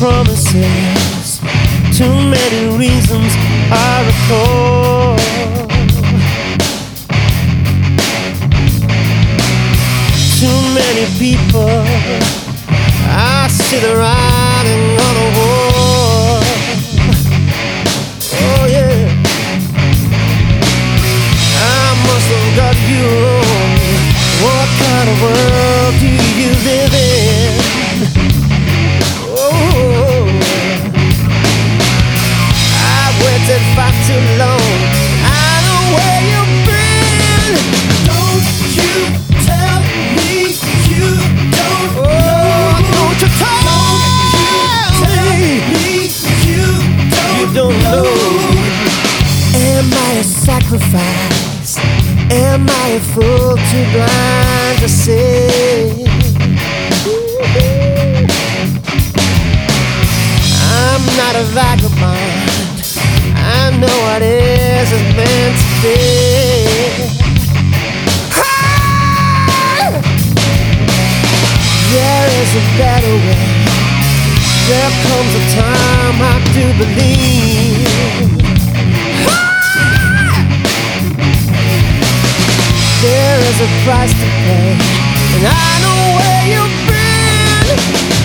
faces. Too many reasons I recall. Too many people. I see the writing Sacrifice? Am I a fool too blind to see? I'm not a vagabond. I know what is is meant to be. There is a better way. There comes a time I do believe. a price to pay, and I know where you've been.